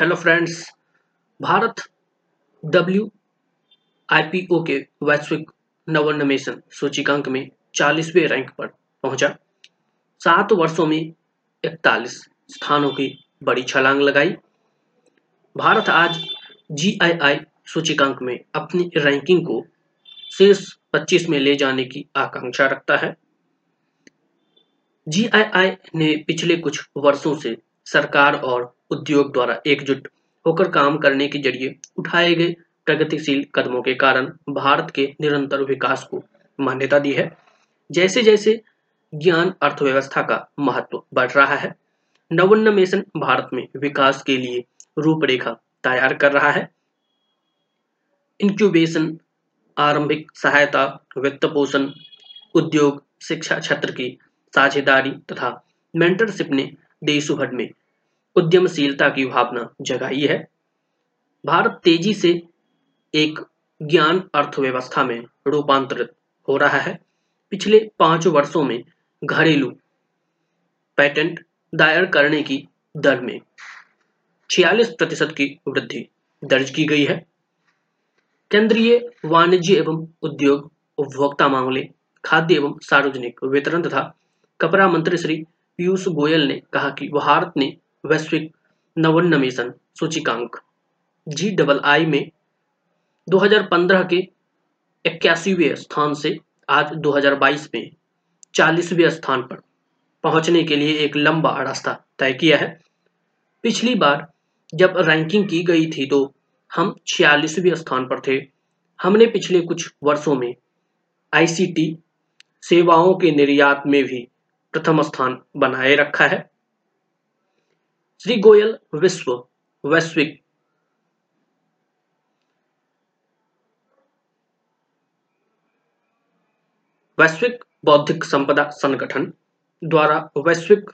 Hello friends Bharat W IPO के वैश्विक नवोन्मेषण सूचकांक में चालीसवें रैंक पर पहुँचा। सात वर्षों में इकतालीस स्थानों की बड़ी छलांग लगाई। भारत आज जीआईआई सूचकांक में अपनी रैंकिंग को शीर्ष 25 में ले जाने की आकांक्षा रखता है। जीआईआई ने पिछले कुछ वर्षों से सरकार और उद्योग द्वारा एकजुट होकर काम करने के ज़रिए उठाए गए प्रगतिशील कदमों के कारण भारत के निरंतर विकास को मान्यता दी है। जैसे जैसे ज्ञान अर्थव्यवस्था का महत्व बढ़ रहा है, नवोन्मेषण भारत में विकास के लिए रूपरेखा तैयार कर रहा है। इंक्यूबेशन आरंभिक सहायता वित्त पोषण उद्योग, शिक्षा क्षेत्र की साझेदारी तथा मेंटरशिप ने देश भर में उद्यमशीलता की भावना जगाई है। भारत तेज़ी से एक ज्ञान अर्थव्यवस्था में रूपांतरित हो रहा है। पिछले पाँच वर्षों में घरेलू पेटेंट दायर करने की दर में 46 प्रतिशत की वृद्धि दर्ज की गई है। केंद्रीय वाणिज्य एवं उद्योग उपभोक्ता मामले, खाद्य एवं सार्वजनिक वितरण तथा कपड़ा मंत्री श्री पीयूष गोयल ने कहा कि भारत ने वैश्विक नवोन्मेषण सूचकांक जी डबल आई में 2015 के इक्यासीवें स्थान से आज 2022 में चालीसवें स्थान पर पहुँचने के लिए एक लंबा रास्ता तय किया है। पिछली बार जब रैंकिंग की गई थी तो हम छियालीसवें स्थान पर थे। हमने पिछले कुछ वर्षों में आईसीटी सेवाओं के निर्यात में भी प्रथम स्थान बनाए रखा है। श्री गोयल विश्व, वैश्विक। वैश्विक बौद्धिक संपदा संगठन द्वारा वैश्विक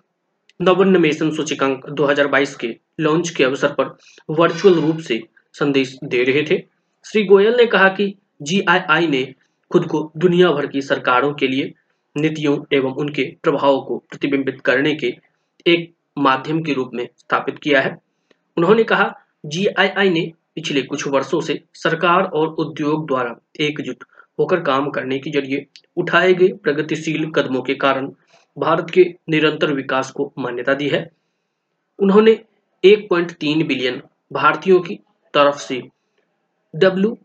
नवोन्मेषण सूचकांक 2022 के लॉन्च के अवसर पर वर्चुअल रूप से संदेश दे रहे थे। श्री गोयल ने कहा कि जीआईआई ने खुद को दुनिया भर की सरकारों के लिए नीतियों एवं उनके प्रभावों को प्रतिबिंबित करने के एक माध्यम के रूप में स्थापित किया है। उन्होंने कहा, जीआईआई ने पिछले कुछ वर्षों से सरकार और उद्योग द्वारा एकजुट होकर काम करने के ज़रिए उठाए गए प्रगतिशील कदमों के कारण भारत के निरंतर विकास को मान्यता दी है। उन्होंने 1.3 बिलियन भारतीयों की तरफ़ से डब्ल्यू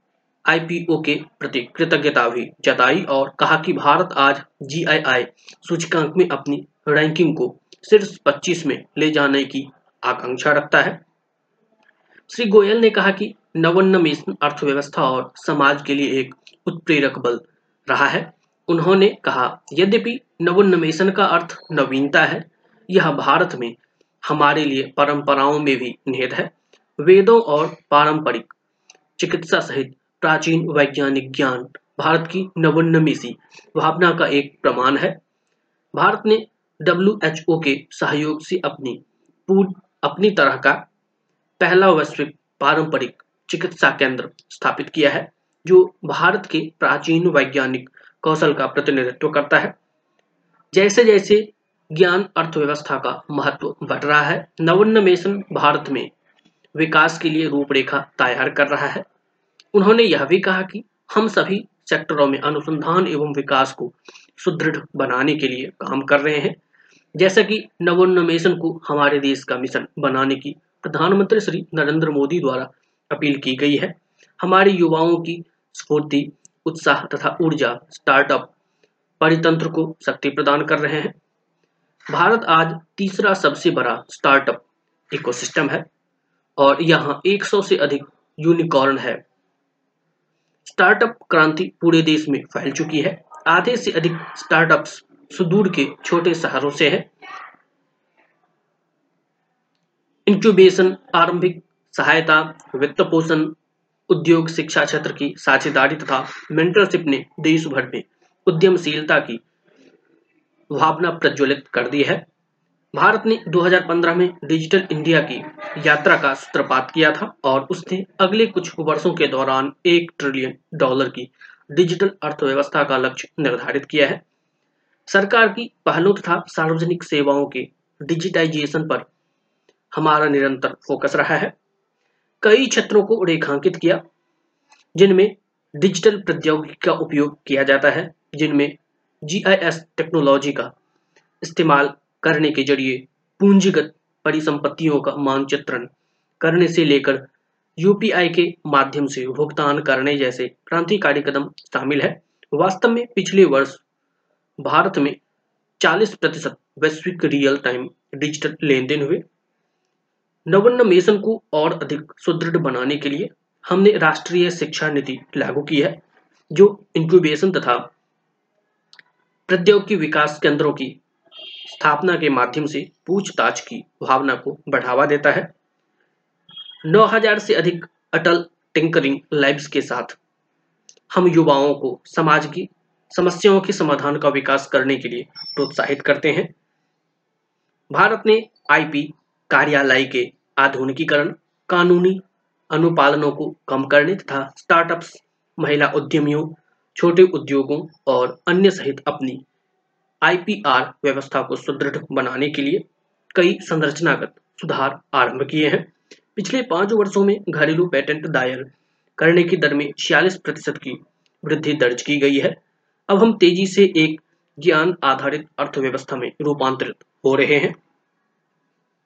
आईपीओ के प्रति कृतज्ञता भी जताई और कहा कि भारत आज जीआईआई सूचकांक में अपनी रैंकिंग को शीर्ष 25 में ले जाने की आकांक्षा रखता है। श्री गोयल ने कहा कि नवोन्मेषण अर्थव्यवस्था और समाज के लिए एक उत्प्रेरक बल रहा है। उन्होंने कहा, यद्यपि नवोन्मेषण का अर्थ नवीनता है, यह भारत में हमारे लिए परंपराओं में भी निहित है। वेदों और पारंपरिक चिकित्सा सहित प्राचीन वैज्ञानिक ज्ञान भारत की नवोन्मेषी भावना का एक प्रमाण है। भारत ने डब्ल्यू एच ओ के सहयोग से अपनी पूर्ण अपनी तरह का पहला वैश्विक पारंपरिक चिकित्सा केंद्र स्थापित किया है, जो भारत के प्राचीन वैज्ञानिक कौशल का प्रतिनिधित्व करता है। जैसे जैसे ज्ञान अर्थव्यवस्था का महत्व बढ़ रहा है नवोन्मेषण भारत में विकास के लिए रूपरेखा तैयार कर रहा है। उन्होंने यह भी कहा कि हम सभी सेक्टरों में अनुसंधान एवं विकास को सुदृढ़ बनाने के लिए काम कर रहे हैं। जैसा कि नवोन्मेषण को हमारे देश का मिशन बनाने की प्रधानमंत्री श्री नरेंद्र मोदी द्वारा अपील की गई है। हमारे युवाओं की स्फूर्ति, उत्साह तथा ऊर्जा स्टार्टअप परितंत्र को शक्ति प्रदान कर रहे हैं। भारत आज तीसरा सबसे बड़ा स्टार्टअप इकोसिस्टम है और यहाँ 100 से अधिक यूनिकॉर्न है। स्टार्टअप क्रांति पूरे देश में फैल चुकी है। आधे से अधिक स्टार्टअप्स सुदूर के छोटे शहरों से है। इंक्यूबेशन, आरंभिक सहायता वित्त पोषण उद्योग, शिक्षा क्षेत्र की साझेदारी तथा मेंटरशिप ने देश भर में उद्यमशीलता की भावना प्रज्वलित कर दी है। भारत ने 2015 में डिजिटल इंडिया की यात्रा का सूत्रपात किया था और उसने अगले कुछ वर्षों के दौरान एक ट्रिलियन डॉलर की डिजिटल अर्थव्यवस्था का लक्ष्य निर्धारित किया है। सरकार की पहलों तथा सार्वजनिक सेवाओं के डिजिटाइजेशन पर हमारा निरंतर फोकस रहा है। कई क्षेत्रों को रेखांकित किया, जिनमें डिजिटल प्रौद्योगिकी का उपयोग किया जाता है, जिनमें जीआईएस टेक्नोलॉजी का इस्तेमाल करने के ज़रिए पूंजीगत परिसंपत्तियों का मानचित्रण करने से लेकर यूपीआई के माध्यम से भुगतान करने जैसे क्रांतिकारी कदम शामिल है। वास्तव में पिछले वर्ष भारत में 40 प्रतिशत वैश्विक रियल टाइम डिजिटल लेन देन हुए नवोन्मेषण को और अधिक सुदृढ़ बनाने के लिए हमने राष्ट्रीय शिक्षा नीति लागू की है, जो इंक्यूबेशन तथा प्रौद्योगिकी विकास केंद्रों की स्थापना के माध्यम से पूछताछ की भावना को बढ़ावा देता है। 9000 से अधिक अटल टिंकरिंग लैब्स के साथ हम युवाओं को समाज की समस्याओं के समाधान का विकास करने के लिए प्रोत्साहित करते हैं। भारत ने आईपी कार्यालय के आधुनिकीकरण, कानूनी अनुपालनों को कम करने तथा स्टार्टअप्स, महिला उद्यमियों, छोटे उद्योगों और अन्य सहित अपनी आईपीआर व्यवस्था को सुदृढ़ बनाने के लिए कई संरचनागत सुधार आरंभ किए हैं। पिछले पाँच वर्षों में घरेलू पेटेंट दायर करने की दर में छियालीस प्रतिशत की वृद्धि दर्ज की गई है। अब हम तेज़ी से एक ज्ञान आधारित अर्थव्यवस्था में रूपांतरित हो रहे हैं।